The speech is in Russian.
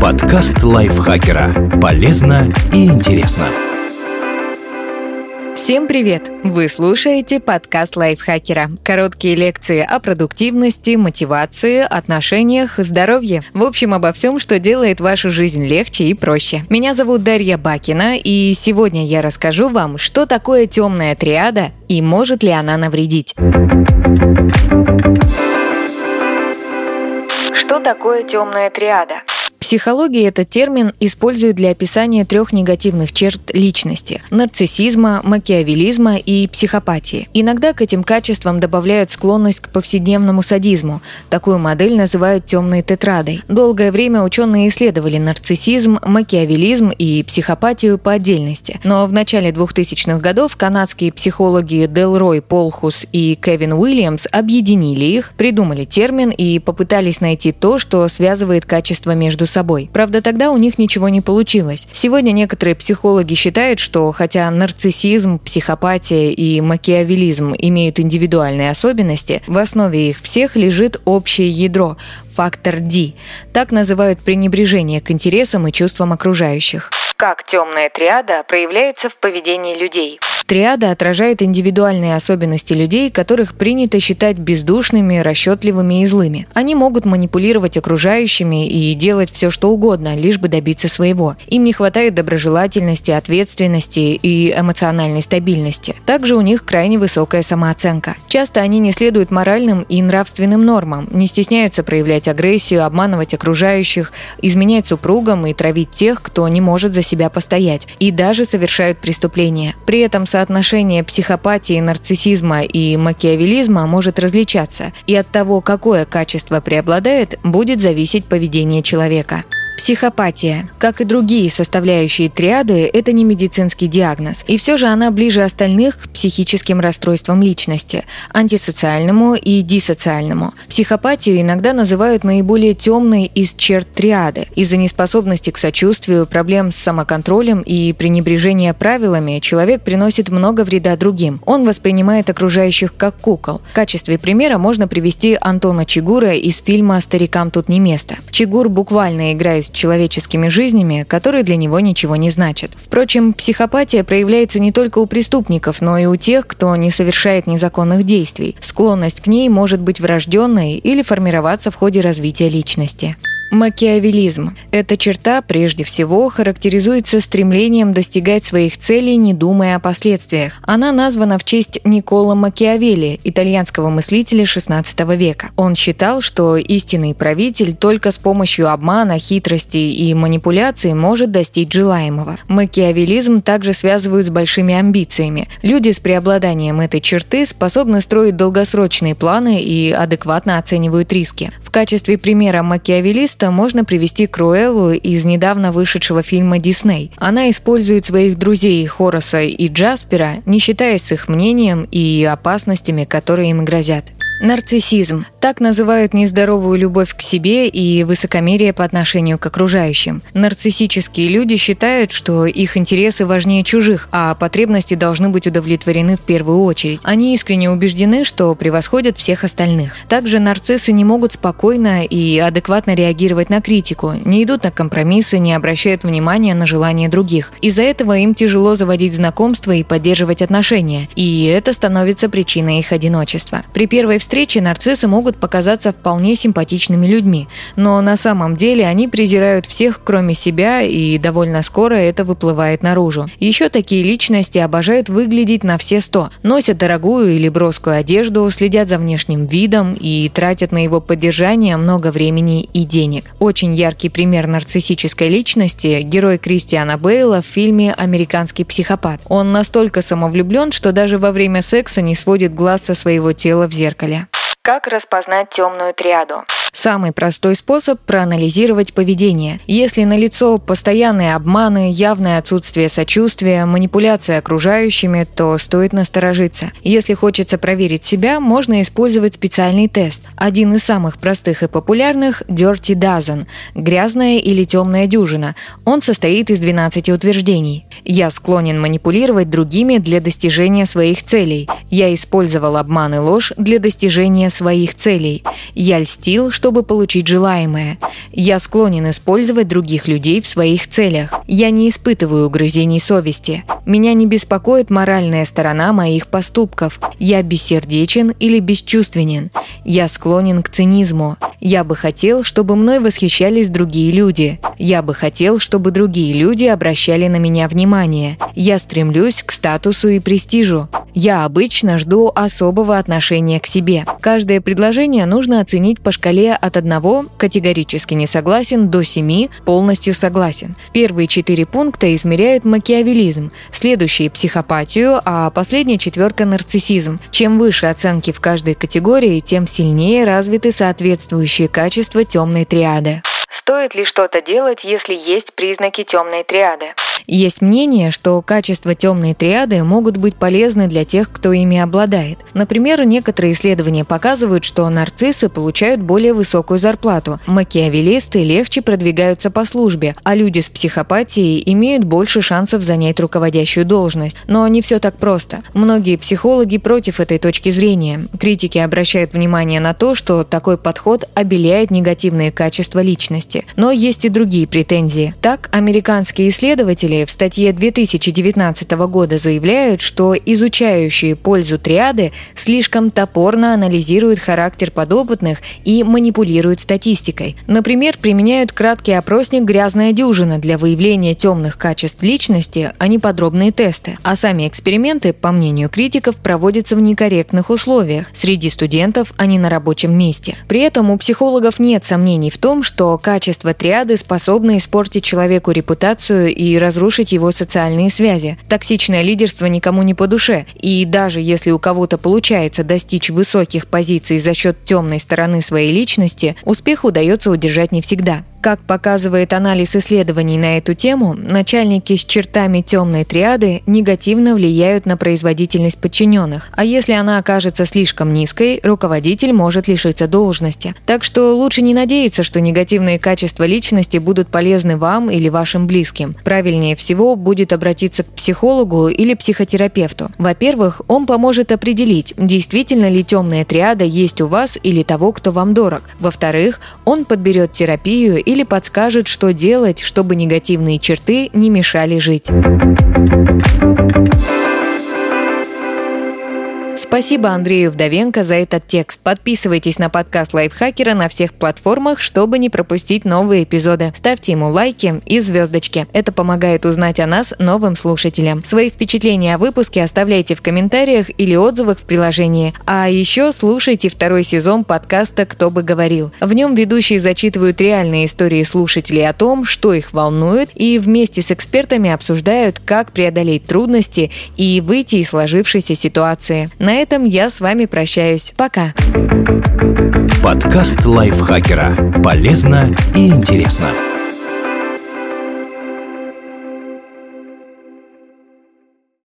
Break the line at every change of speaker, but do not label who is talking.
Подкаст лайфхакера. Полезно и интересно.
Всем привет! Вы слушаете подкаст лайфхакера. Короткие лекции о продуктивности, мотивации, отношениях, здоровье. В общем, обо всем, что делает вашу жизнь легче и проще. Меня зовут Дарья Бакина, и сегодня я расскажу вам, что такое темная триада и может ли она навредить. Такое темная триада? Психологии этот термин используют для описания трех негативных черт личности – нарциссизма, макиавелизма и психопатии. Иногда к этим качествам добавляют склонность к повседневному садизму. Такую модель называют темной тетрадой. Долгое время ученые исследовали нарциссизм, макиавелизм и психопатию по отдельности. Но в начале 2000-х годов канадские психологи Делрой Полхус и Кевин Уильямс объединили их, придумали термин и попытались найти то, что связывает качества между собой собой. Правда, тогда у них ничего не получилось. Сегодня некоторые психологи считают, что хотя нарциссизм, психопатия и макиавелизм имеют индивидуальные особенности, в основе их всех лежит общее ядро – фактор D. Так называют пренебрежение к интересам и чувствам окружающих. Как темная триада проявляется в поведении людей? Триада отражает индивидуальные особенности людей, которых принято считать бездушными, расчетливыми и злыми. Они могут манипулировать окружающими и делать все, что угодно, лишь бы добиться своего. Им не хватает доброжелательности, ответственности и эмоциональной стабильности. Также у них крайне высокая самооценка. Часто они не следуют моральным и нравственным нормам, не стесняются проявлять агрессию, обманывать окружающих, изменять супругам и травить тех, кто не может за себя постоять, и даже совершают преступления. При этом соотношение психопатии, нарциссизма и макиавелизма может различаться, и от того, какое качество преобладает, будет зависеть поведение человека. Психопатия. Как и другие составляющие триады, это не медицинский диагноз. И все же она ближе остальных к психическим расстройствам личности, антисоциальному и дисоциальному. Психопатию иногда называют наиболее темной из черт триады. Из-за неспособности к сочувствию, проблем с самоконтролем и пренебрежения правилами человек приносит много вреда другим. Он воспринимает окружающих как кукол. В качестве примера можно привести Антона Чигура из фильма «Старикам тут не место». Чигур буквально играет человеческими жизнями, которые для него ничего не значат. Впрочем, психопатия проявляется не только у преступников, но и у тех, кто не совершает незаконных действий. Склонность к ней может быть врожденной или формироваться в ходе развития личности. Макиавелизм. Эта черта прежде всего характеризуется стремлением достигать своих целей, не думая о последствиях. Она названа в честь Никола Макиавелли, итальянского мыслителя XVI века. Он считал, что истинный правитель только с помощью обмана, хитрости и манипуляций может достичь желаемого. Макиавелизм также связывают с большими амбициями. Люди с преобладанием этой черты способны строить долгосрочные планы и адекватно оценивают риски. В качестве примера макиавелиста контекста можно привести Круэллу из недавно вышедшего фильма «Дисней». Она использует своих друзей Хораса и Джаспера, не считаясь с их мнением и опасностями, которые им грозят. Нарциссизм. Так называют нездоровую любовь к себе и высокомерие по отношению к окружающим. Нарциссические люди считают, что их интересы важнее чужих, а потребности должны быть удовлетворены в первую очередь. Они искренне убеждены, что превосходят всех остальных. Также нарциссы не могут спокойно и адекватно реагировать на критику, не идут на компромиссы, не обращают внимания на желания других. Из-за этого им тяжело заводить знакомства и поддерживать отношения, и это становится причиной их одиночества. При первой встрече встречи нарциссы могут показаться вполне симпатичными людьми, но на самом деле они презирают всех, кроме себя, и довольно скоро это выплывает наружу. Еще такие личности обожают выглядеть на все сто, носят дорогую или броскую одежду, следят за внешним видом и тратят на его поддержание много времени и денег. Очень яркий пример нарциссической личности – герой Кристиана Бейла в фильме «Американский психопат». Он настолько самовлюблен, что даже во время секса не сводит глаз со своего тела в зеркале. Как распознать темную триаду? Самый простой способ – проанализировать поведение. Если налицо постоянные обманы, явное отсутствие сочувствия, манипуляция окружающими, то стоит насторожиться. Если хочется проверить себя, можно использовать специальный тест. Один из самых простых и популярных – Dirty Dozen – грязная или темная дюжина. Он состоит из 12 утверждений. Я склонен манипулировать другими для достижения своих целей. Я использовал обман и ложь для достижения своих целей. Я льстил, чтобы чтобы получить желаемое. Я склонен использовать других людей в своих целях. Я не испытываю угрызений совести. Меня не беспокоит моральная сторона моих поступков. Я бессердечен или бесчувственен. Я склонен к цинизму. Я бы хотел, чтобы мной восхищались другие люди. Я бы хотел, чтобы другие люди обращали на меня внимание. Я стремлюсь к статусу и престижу. Я обычно жду особого отношения к себе. Каждое предложение нужно оценить по шкале от 1 категорически не согласен до 7 полностью согласен. Первые четыре пункта измеряют макиавелизм, следующие – психопатию, а последняя четверка – нарциссизм. Чем выше оценки в каждой категории, тем сильнее развиты соответствующие качества темной триады.
Стоит ли что-то делать, если есть признаки темной триады?
Есть мнение, что качества темной триады могут быть полезны для тех, кто ими обладает. Например, некоторые исследования показывают, что нарциссы получают более высокую зарплату, макиавелисты легче продвигаются по службе, а люди с психопатией имеют больше шансов занять руководящую должность. Но не все так просто. Многие психологи против этой точки зрения. Критики обращают внимание на то, что такой подход обеляет негативные качества личности. Но есть и другие претензии. Так, американские исследователи в статье 2019 года заявляют, что изучающие пользу триады слишком топорно анализируют характер подопытных и манипулируют статистикой. Например, применяют краткий опросник «Грязная дюжина» для выявления темных качеств личности, а не подробные тесты. А сами эксперименты, по мнению критиков, проводятся в некорректных условиях, среди студентов, а не на рабочем месте. При этом у психологов нет сомнений в том, что качество триады способны испортить человеку репутацию и разрушить разрушить его социальные связи. Токсичное лидерство никому не по душе, и даже если у кого-то получается достичь высоких позиций за счет темной стороны своей личности, успех удается удержать не всегда. Как показывает анализ исследований на эту тему, начальники с чертами темной триады негативно влияют на производительность подчиненных, а если она окажется слишком низкой, руководитель может лишиться должности. Так что лучше не надеяться, что негативные качества личности будут полезны вам или вашим близким. Правильнее всего будет обратиться к психологу или психотерапевту. Во-первых, он поможет определить, действительно ли темная триада есть у вас или того, кто вам дорог. Во-вторых, он подберет терапию или подскажет, что делать, чтобы негативные черты не мешали жить. Спасибо Андрею Вдовенко за этот текст. Подписывайтесь на подкаст Лайфхакера на всех платформах, чтобы не пропустить новые эпизоды. Ставьте ему лайки и звездочки. Это помогает узнать о нас новым слушателям. Свои впечатления о выпуске оставляйте в комментариях или отзывах в приложении. А еще слушайте второй сезон подкаста «Кто бы говорил». В нем ведущие зачитывают реальные истории слушателей о том, что их волнует, и вместе с экспертами обсуждают, как преодолеть трудности и выйти из сложившейся ситуации. На этом я с вами прощаюсь. Пока.
Подкаст лайфхакера. Полезно и интересно.